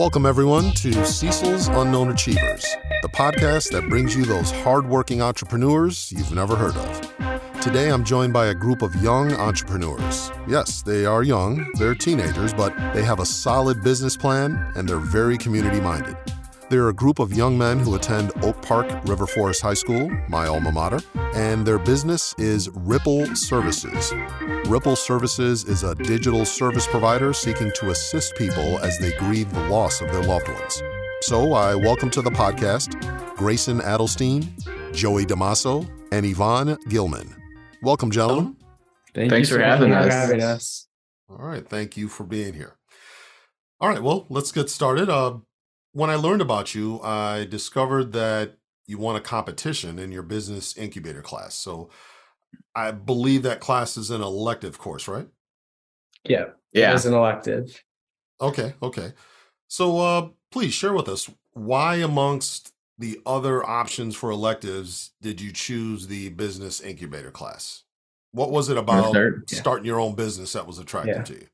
Welcome, everyone, to Cecil's Unknown Achievers, the podcast that brings you those hardworking entrepreneurs you've never heard of. Today, I'm joined by a group of young entrepreneurs. Yes, they are young, they're teenagers, but they have a solid business plan and they're very community minded. They're a group of young men who attend Oak Park River Forest High School, my alma mater, and their business is Ripple Services. Ripple Services is a digital service provider seeking to assist people as they grieve the loss of their loved ones. So I welcome to the podcast Grayson Adelstein, Joey Damaso, and Yvonne Gilman. Welcome, gentlemen. Thank Thanks for, having, us. having us. All right. Thank you for being here. All right. Well, let's get started. Uh, when I learned about you, I discovered that you won a competition in your business incubator class. So I believe that class is an elective course, right? Yeah. Yeah. It is an elective. Okay. Okay. So uh, please share with us why, amongst the other options for electives, did you choose the business incubator class? What was it about yeah. starting your own business that was attractive yeah. to you?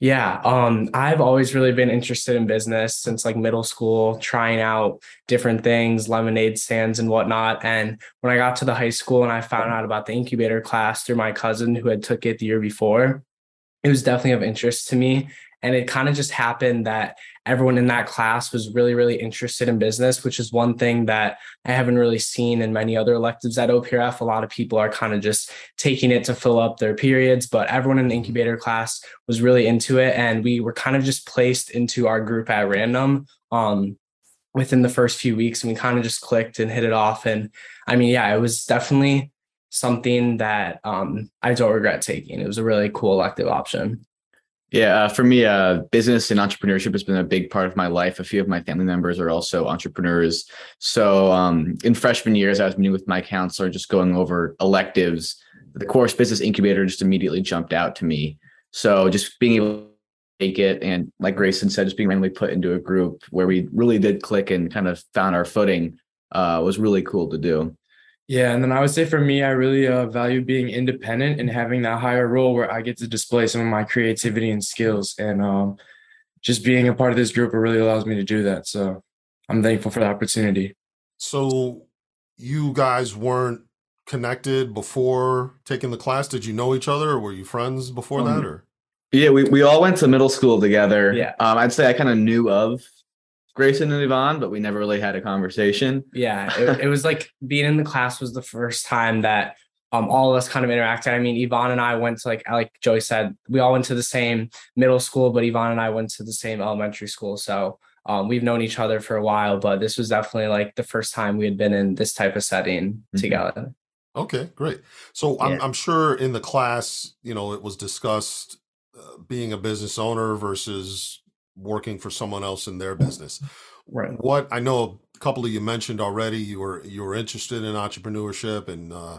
Yeah, um, I've always really been interested in business since like middle school, trying out different things, lemonade stands and whatnot. And when I got to the high school and I found out about the incubator class through my cousin who had took it the year before, it was definitely of interest to me. And it kind of just happened that everyone in that class was really, really interested in business, which is one thing that I haven't really seen in many other electives at OPRF. A lot of people are kind of just taking it to fill up their periods, but everyone in the incubator class was really into it. And we were kind of just placed into our group at random. Um, within the first few weeks and we kind of just clicked and hit it off and i mean yeah it was definitely something that um, i don't regret taking it was a really cool elective option yeah, uh, for me, uh, business and entrepreneurship has been a big part of my life. A few of my family members are also entrepreneurs. So, um, in freshman years, I was meeting with my counselor, just going over electives. The course business incubator just immediately jumped out to me. So, just being able to take it, and like Grayson said, just being randomly put into a group where we really did click and kind of found our footing uh, was really cool to do. Yeah, and then I would say for me, I really uh, value being independent and having that higher role where I get to display some of my creativity and skills. And um, just being a part of this group, it really allows me to do that. So I'm thankful for the opportunity. So you guys weren't connected before taking the class? Did you know each other, or were you friends before um, that? Or yeah, we we all went to middle school together. Yeah, um, I'd say I kind of knew of Grayson and Yvonne, but we never really had a conversation. Yeah, it, it was like being in the class was the first time that um, all of us kind of interacted. I mean, Yvonne and I went to like like Joey said, we all went to the same middle school, but Yvonne and I went to the same elementary school. So um, we've known each other for a while, but this was definitely like the first time we had been in this type of setting mm-hmm. together. Okay, great. So yeah. I'm, I'm sure in the class, you know, it was discussed uh, being a business owner versus working for someone else in their business. Right. What I know a couple of you mentioned already, you were you were interested in entrepreneurship, and uh,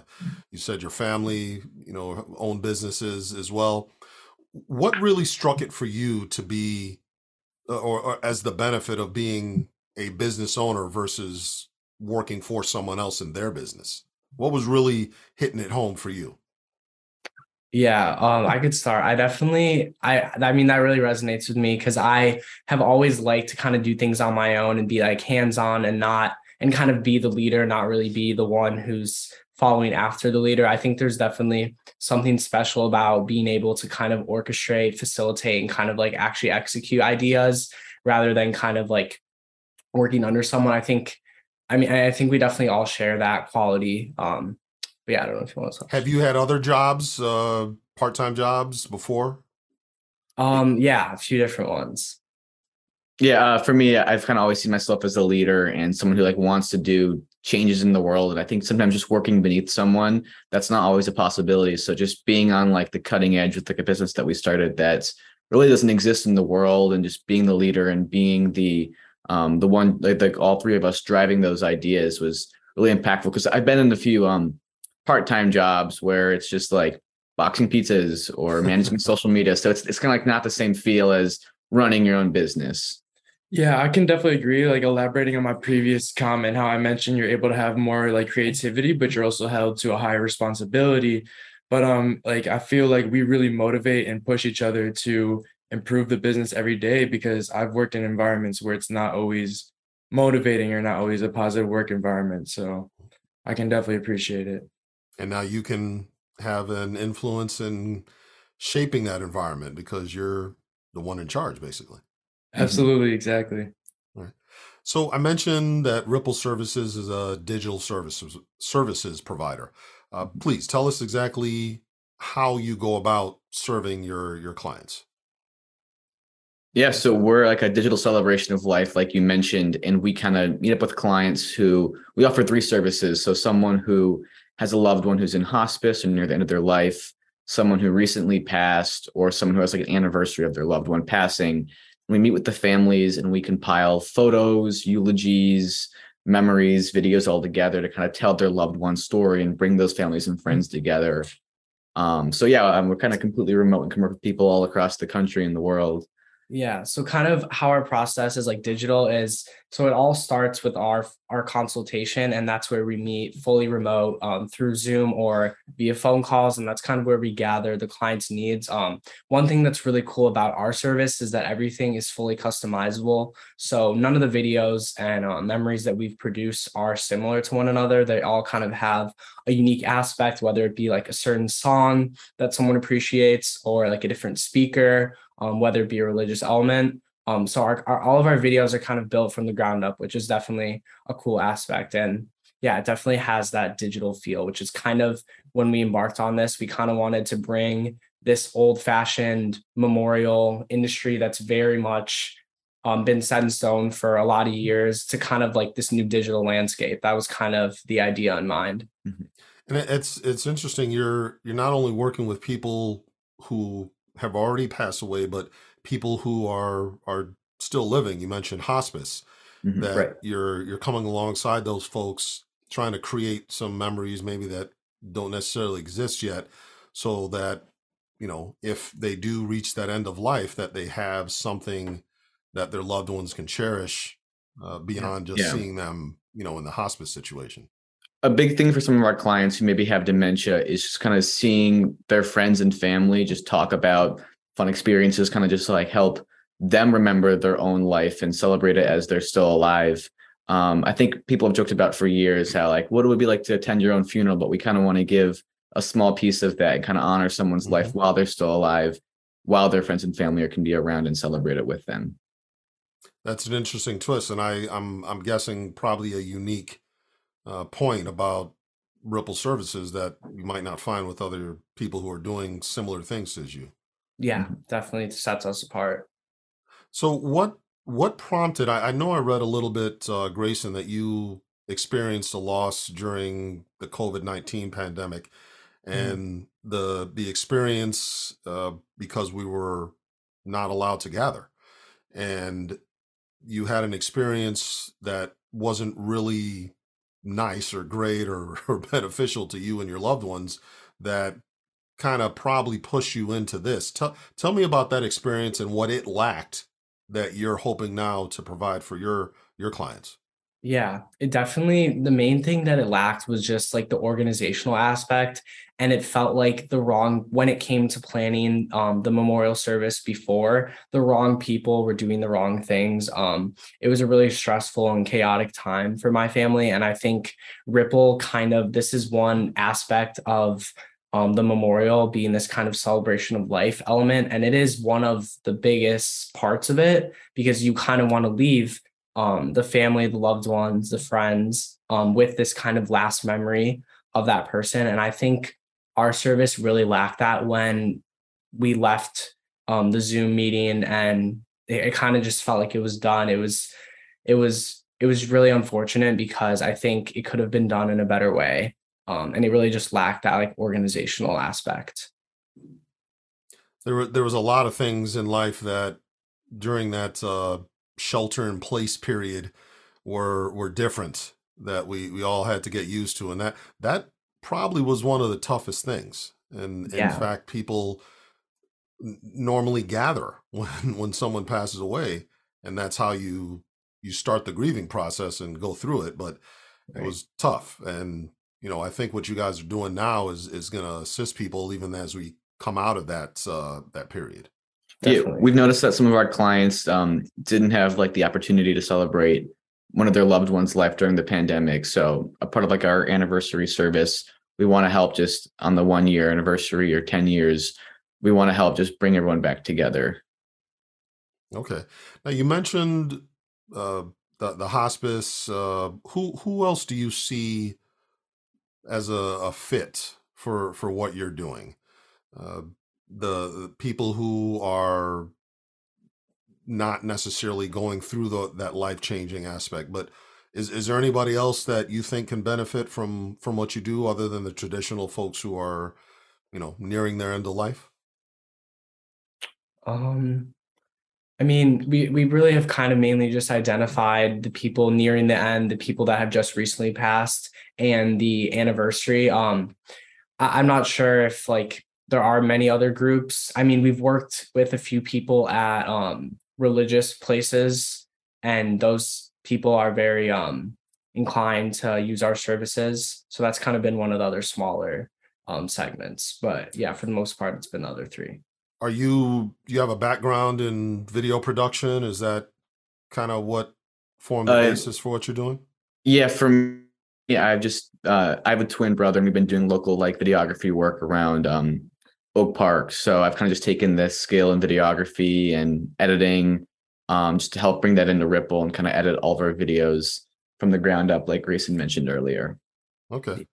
you said your family, you know, own businesses as well. What really struck it for you to be, uh, or, or as the benefit of being a business owner versus working for someone else in their business? What was really hitting it home for you? Yeah, um, I could start. I definitely, I, I mean, that really resonates with me because I have always liked to kind of do things on my own and be like hands on and not, and kind of be the leader, not really be the one who's following after the leader. I think there's definitely something special about being able to kind of orchestrate, facilitate, and kind of like actually execute ideas rather than kind of like working under someone. I think, I mean, I think we definitely all share that quality. Um, but yeah, I don't know if you want to. Have you had other jobs, uh, part time jobs before? Um, yeah, a few different ones. Yeah, uh, for me, I've kind of always seen myself as a leader and someone who like wants to do changes in the world. And I think sometimes just working beneath someone, that's not always a possibility. So just being on like the cutting edge with like a business that we started that's really doesn't exist in the world and just being the leader and being the um the one like, like all three of us driving those ideas was really impactful because I've been in a few um part-time jobs where it's just like boxing pizzas or managing social media. So it's it's kind of like not the same feel as running your own business. Yeah, I can definitely agree. Like elaborating on my previous comment, how I mentioned you're able to have more like creativity, but you're also held to a higher responsibility. But um, like I feel like we really motivate and push each other to improve the business every day because I've worked in environments where it's not always motivating or not always a positive work environment. So I can definitely appreciate it. And now you can have an influence in shaping that environment because you're the one in charge, basically. Absolutely, exactly. Right. So I mentioned that Ripple Services is a digital services services provider. Uh, please tell us exactly how you go about serving your your clients. Yeah, so we're like a digital celebration of life, like you mentioned, and we kind of meet up with clients who we offer three services. So someone who has a loved one who's in hospice or near the end of their life, someone who recently passed, or someone who has like an anniversary of their loved one passing. We meet with the families and we compile photos, eulogies, memories, videos all together to kind of tell their loved one's story and bring those families and friends together. Um, so yeah, um, we're kind of completely remote and can work with people all across the country and the world. Yeah. So kind of how our process is like digital is so it all starts with our our consultation and that's where we meet fully remote um, through Zoom or via phone calls and that's kind of where we gather the client's needs. Um, one thing that's really cool about our service is that everything is fully customizable. So none of the videos and uh, memories that we've produced are similar to one another. They all kind of have a unique aspect, whether it be like a certain song that someone appreciates or like a different speaker um, whether it be a religious element. Um, so our, our, all of our videos are kind of built from the ground up, which is definitely a cool aspect. And yeah, it definitely has that digital feel, which is kind of when we embarked on this, we kind of wanted to bring this old fashioned memorial industry that's very much um, been set in stone for a lot of years to kind of like this new digital landscape. That was kind of the idea in mind. Mm-hmm. And it's it's interesting. You're you're not only working with people who have already passed away, but people who are are still living. You mentioned hospice. Mm-hmm, that right. you're you're coming alongside those folks, trying to create some memories maybe that don't necessarily exist yet, so that you know if they do reach that end of life, that they have something that their loved ones can cherish uh, beyond just yeah. seeing them, you know, in the hospice situation a big thing for some of our clients who maybe have dementia is just kind of seeing their friends and family just talk about fun experiences, kind of just like help them remember their own life and celebrate it as they're still alive. Um, I think people have joked about for years how like what it would be like to attend your own funeral, but we kind of want to give a small piece of that and kind of honor someone's mm-hmm. life while they're still alive, while their friends and family can be around and celebrate it with them. That's an interesting twist, and I, I'm I'm guessing probably a unique uh, point about Ripple services that you might not find with other people who are doing similar things as you. Yeah, mm-hmm. definitely sets us apart. So what what prompted? I, I know I read a little bit, uh, Grayson, that you experienced a loss during the COVID nineteen pandemic, mm-hmm. and mm-hmm. the the experience uh, because we were not allowed to gather, and you had an experience that wasn't really nice or great or, or beneficial to you and your loved ones that kind of probably push you into this. Tell tell me about that experience and what it lacked that you're hoping now to provide for your your clients. Yeah, it definitely the main thing that it lacked was just like the organizational aspect and it felt like the wrong when it came to planning um, the memorial service before the wrong people were doing the wrong things um, it was a really stressful and chaotic time for my family and i think ripple kind of this is one aspect of um, the memorial being this kind of celebration of life element and it is one of the biggest parts of it because you kind of want to leave um, the family, the loved ones, the friends um, with this kind of last memory of that person. And I think our service really lacked that when we left um, the Zoom meeting and it, it kind of just felt like it was done. It was, it was, it was really unfortunate because I think it could have been done in a better way. Um, and it really just lacked that like organizational aspect. There were there was a lot of things in life that during that uh, shelter in place period were were different that we we all had to get used to and that that probably was one of the toughest things and yeah. in fact people normally gather when when someone passes away and that's how you you start the grieving process and go through it but right. it was tough and you know i think what you guys are doing now is is going to assist people even as we come out of that uh that period Yeah, we've noticed that some of our clients um, didn't have like the opportunity to celebrate one of their loved ones' life during the pandemic. So a part of like our anniversary service, we want to help just on the one year anniversary or 10 years, we want to help just bring everyone back together. Okay. Now you mentioned uh, the the hospice. Uh, who who else do you see as a, a fit for for what you're doing? Uh, the, people who are not necessarily going through the, that life changing aspect, but is is there anybody else that you think can benefit from from what you do other than the traditional folks who are, you know, nearing their end of life? Um, I mean, we we really have kind of mainly just identified the people nearing the end, the people that have just recently passed, and the anniversary. Um, I, I'm not sure if like there are many other groups. I mean, we've worked with a few people at um religious places, and those people are very um inclined to use our services. So that's kind of been one of the other smaller um segments. But yeah, for the most part, it's been the other three. Are you you have a background in video production? Is that kind of what formed the Uh, basis for what you're doing? yeah, from yeah, I've just uh, I have a twin brother, and we've been doing local like videography work around um, Oak Park. So I've kind of just taken this skill in videography and editing, um, just to help bring that into Ripple and kind of edit all of our videos from the ground up, like Grayson mentioned earlier. Okay.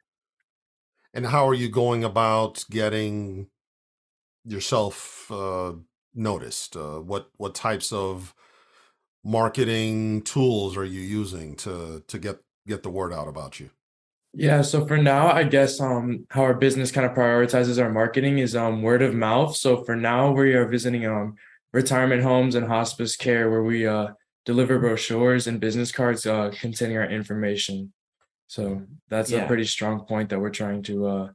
And how are you going about getting yourself uh, noticed? Uh, what what types of marketing tools are you using to to get get the word out about you? Yeah, so for now, I guess um how our business kind of prioritizes our marketing is um word of mouth. So for now, we are visiting um retirement homes and hospice care where we uh deliver brochures and business cards uh containing our information. So that's a pretty strong point that we're trying to uh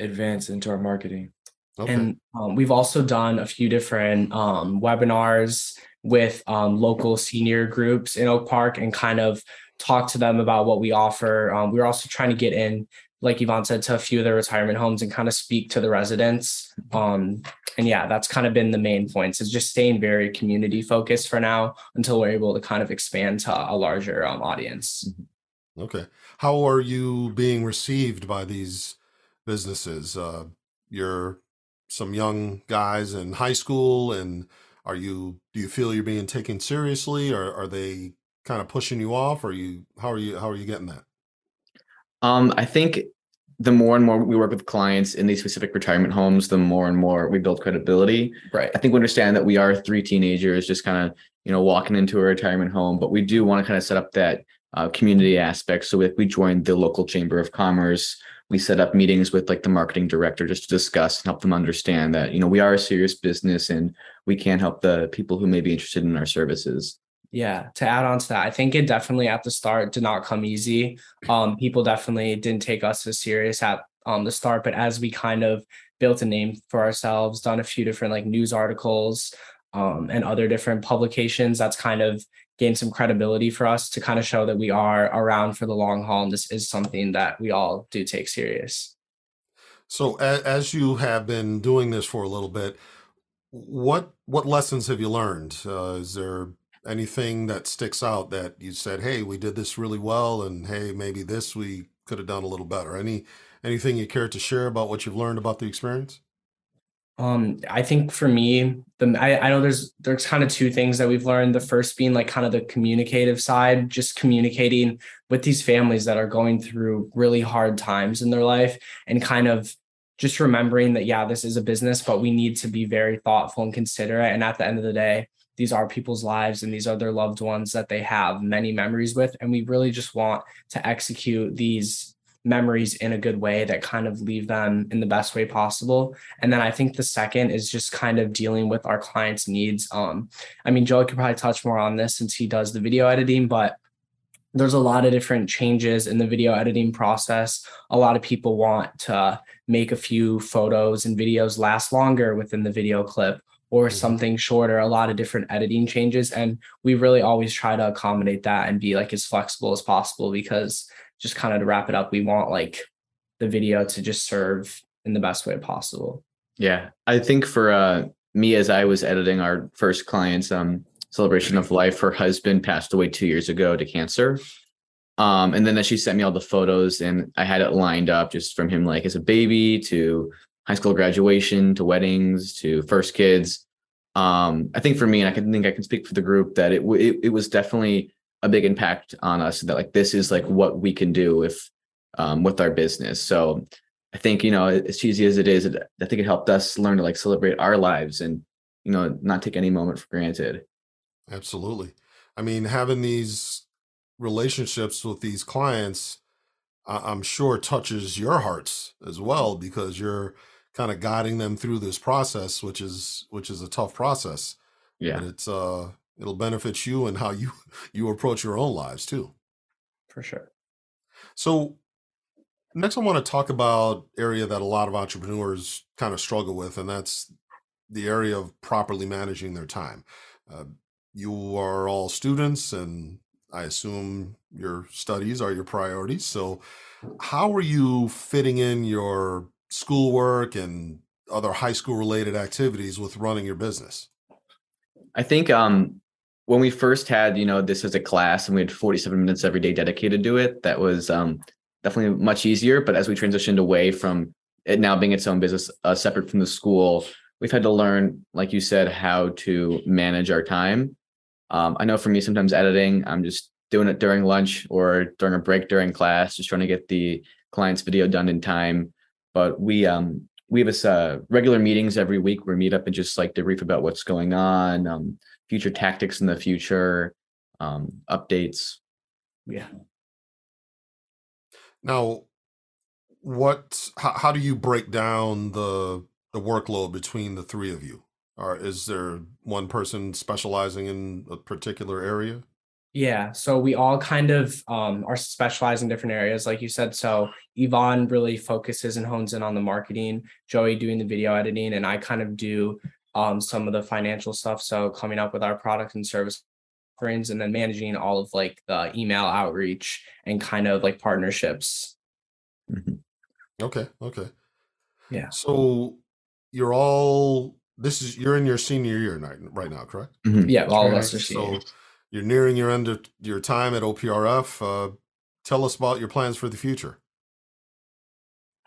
advance into our marketing. Okay. And um, we've also done a few different um, webinars with um, local senior groups in Oak Park and kind of talk to them about what we offer. Um, we're also trying to get in, like Yvonne said, to a few of the retirement homes and kind of speak to the residents. Um, and yeah, that's kind of been the main points is just staying very community focused for now until we're able to kind of expand to a larger um, audience. Okay. How are you being received by these businesses? Uh, you're some young guys in high school, and are you? Do you feel you're being taken seriously, or are they kind of pushing you off? Or you? How are you? How are you getting that? Um, I think the more and more we work with clients in these specific retirement homes, the more and more we build credibility. Right. I think we understand that we are three teenagers just kind of, you know, walking into a retirement home, but we do want to kind of set up that uh, community aspect. So if we joined the local chamber of commerce, we set up meetings with like the marketing director just to discuss and help them understand that, you know, we are a serious business and we can help the people who may be interested in our services. Yeah, to add on to that, I think it definitely at the start did not come easy. Um, people definitely didn't take us as serious at um the start, but as we kind of built a name for ourselves, done a few different like news articles, um, and other different publications, that's kind of gained some credibility for us to kind of show that we are around for the long haul, and this is something that we all do take serious. So, as you have been doing this for a little bit, what what lessons have you learned? Uh, is there anything that sticks out that you said, "Hey, we did this really well," and "Hey, maybe this we could have done a little better"? Any anything you care to share about what you've learned about the experience? Um, I think for me, the I, I know there's there's kind of two things that we've learned. The first being like kind of the communicative side, just communicating with these families that are going through really hard times in their life and kind of just remembering that yeah, this is a business, but we need to be very thoughtful and considerate. And at the end of the day, these are people's lives and these are their loved ones that they have many memories with. And we really just want to execute these memories in a good way that kind of leave them in the best way possible. And then I think the second is just kind of dealing with our clients' needs. Um, I mean, Joe could probably touch more on this since he does the video editing, but there's a lot of different changes in the video editing process. A lot of people want to make a few photos and videos last longer within the video clip or Mhm. something shorter, a lot of different editing changes. And we really always try to accommodate that and be like as flexible as possible because just kind of to wrap it up, we want like the video to just serve in the best way possible. Yeah, I think for uh, me as I was editing our first client's um, celebration of life, her husband passed away two years ago to cancer. Um, and then she sent me all the photos and I had it lined up just from him like as a baby to high school graduation to weddings to first kids. Um, I think for me, and I can think I can speak for the group that it, it it was definitely a big impact on us that like this is like what we can do if um, with our business. So I think you know as cheesy as it is, it, I think it helped us learn to like celebrate our lives and you know not take any moment for granted. Absolutely. I mean, having these relationships with these clients, I'm sure touches your hearts as well because you're kind of guiding them through this process, which is which is a tough process. Yeah, but it's uh it'll benefit you and how you you approach your own lives too. For sure. So next I want to talk about area that a lot of entrepreneurs kind of struggle with and that's the area of properly managing their time. Uh, you are all students and I assume your studies are your priorities. So, how are you fitting in your schoolwork and other high school related activities with running your business? I think um, when we first had, you know, this as a class and we had 47 minutes every day dedicated to it, that was um, definitely much easier. But as we transitioned away from it now being its own business, uh, separate from the school, we've had to learn, like you said, how to manage our time um, I know for me, sometimes editing, I'm just doing it during lunch or during a break during class, just trying to get the client's video done in time. But we um we have uh, regular meetings every week where we meet up and just like debrief about what's going on, um, future tactics in the future, um, updates. Yeah. Now, what? How, how do you break down the the workload between the three of you? Or is there one person specializing in a particular area? Yeah, so we all kind of um, are specialized in different areas, like you said. So Yvonne really focuses and hones in on the marketing, Joey doing the video editing, and I kind of do um, some of the financial stuff. So coming up with our product and service offerings, and then managing all of like the email outreach and kind of like partnerships. Mm-hmm. Okay, okay, yeah. So you're all this is you're in your senior year right now, correct? Mm-hmm. Yeah, all of us are seniors. So you're nearing your end of your time at OPRF. Uh, tell us about your plans for the future.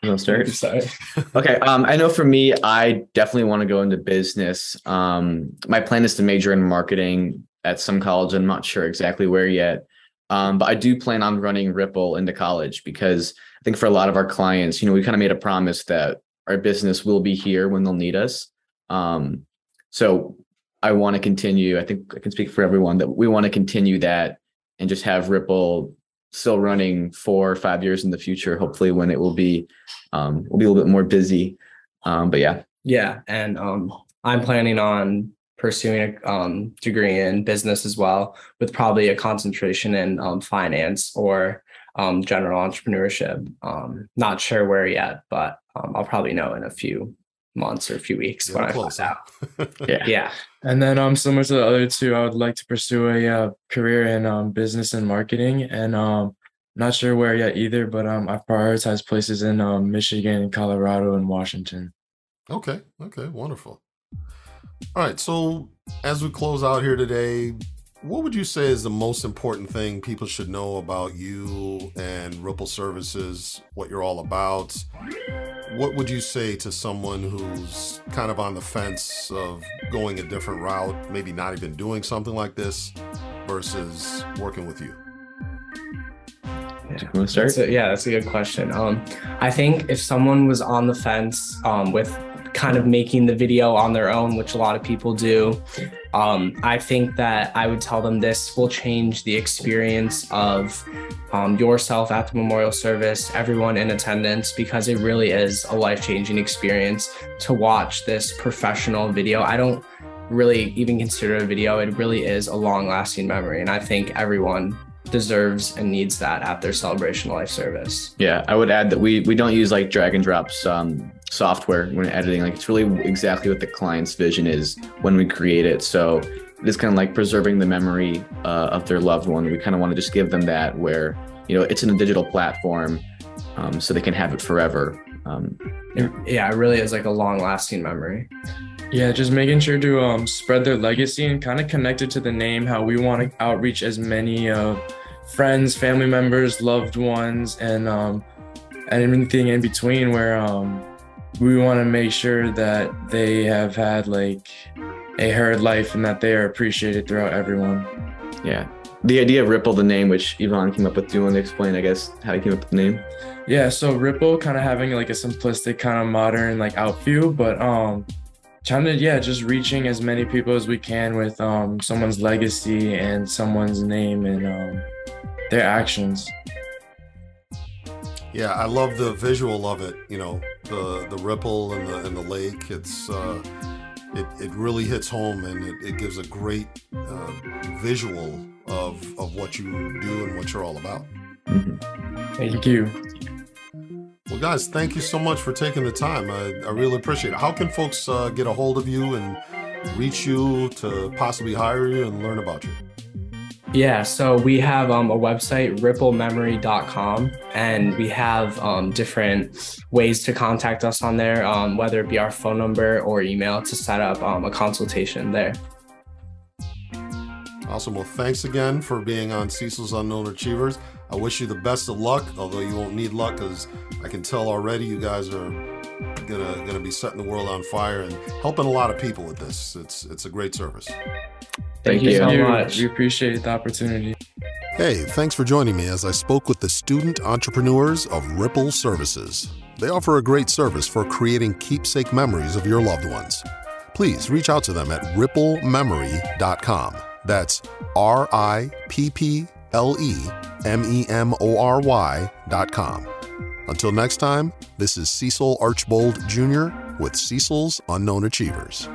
I'll start. Sorry. okay. Um, I know for me, I definitely want to go into business. Um, my plan is to major in marketing at some college. I'm not sure exactly where yet. Um, but I do plan on running Ripple into college because I think for a lot of our clients, you know, we kind of made a promise that our business will be here when they'll need us. Um, so I want to continue. I think I can speak for everyone that we want to continue that and just have Ripple still running four or five years in the future. Hopefully, when it will be, um, we'll be a little bit more busy. Um, but yeah, yeah, and um, I'm planning on pursuing a um, degree in business as well, with probably a concentration in um, finance or um, general entrepreneurship. Um, not sure where yet, but um, I'll probably know in a few months or a few weeks when I find out. yeah. yeah. And then um similar to the other two, I would like to pursue a uh, career in um business and marketing and um not sure where yet either, but um I've prioritized places in um Michigan, Colorado, and Washington. Okay. Okay. Wonderful. All right. So as we close out here today, what would you say is the most important thing people should know about you and Ripple Services, what you're all about? What would you say to someone who's kind of on the fence of going a different route, maybe not even doing something like this versus working with you? Yeah, that's a, yeah, that's a good question. Um, I think if someone was on the fence um, with kind of making the video on their own, which a lot of people do. Um, I think that I would tell them this will change the experience of um, yourself at the memorial service, everyone in attendance, because it really is a life changing experience to watch this professional video. I don't really even consider a video, it really is a long lasting memory. And I think everyone deserves and needs that at their celebration life service. Yeah, I would add that we we don't use like drag and drops um, software when editing. Like it's really exactly what the client's vision is when we create it. So it is kind of like preserving the memory uh, of their loved one. We kind of want to just give them that where you know it's in a digital platform, um, so they can have it forever. Um, it, yeah, it really is like a long lasting memory. Yeah, just making sure to um, spread their legacy and kind of connect it to the name, how we want to outreach as many uh, friends, family members, loved ones, and um, and everything in between where um, we want to make sure that they have had like a hard life and that they are appreciated throughout everyone. Yeah. The idea of Ripple, the name, which Yvonne came up with, do you want to explain, I guess, how you came up with the name? Yeah, so Ripple kind of having like a simplistic kind of modern like outview, but um trying to yeah, just reaching as many people as we can with um someone's legacy and someone's name and um their actions. Yeah, I love the visual of it. You know, the the ripple and the and the lake. It's uh, it it really hits home, and it, it gives a great uh, visual of of what you do and what you're all about. Mm-hmm. Thank you. Well, guys, thank you so much for taking the time. I, I really appreciate it. How can folks uh, get a hold of you and reach you to possibly hire you and learn about you? Yeah, so we have um, a website, ripplememory.com, and we have um, different ways to contact us on there, um, whether it be our phone number or email to set up um, a consultation there. Awesome. Well, thanks again for being on Cecil's Unknown Achievers. I wish you the best of luck, although you won't need luck because I can tell already you guys are gonna gonna be setting the world on fire and helping a lot of people with this. It's it's a great service. Thank, Thank you so much. We appreciate the opportunity. Hey, thanks for joining me as I spoke with the student entrepreneurs of Ripple Services. They offer a great service for creating keepsake memories of your loved ones. Please reach out to them at ripplememory.com. That's R I P P L E M E M O R Y.com. Until next time, this is Cecil Archbold Jr. with Cecil's Unknown Achievers.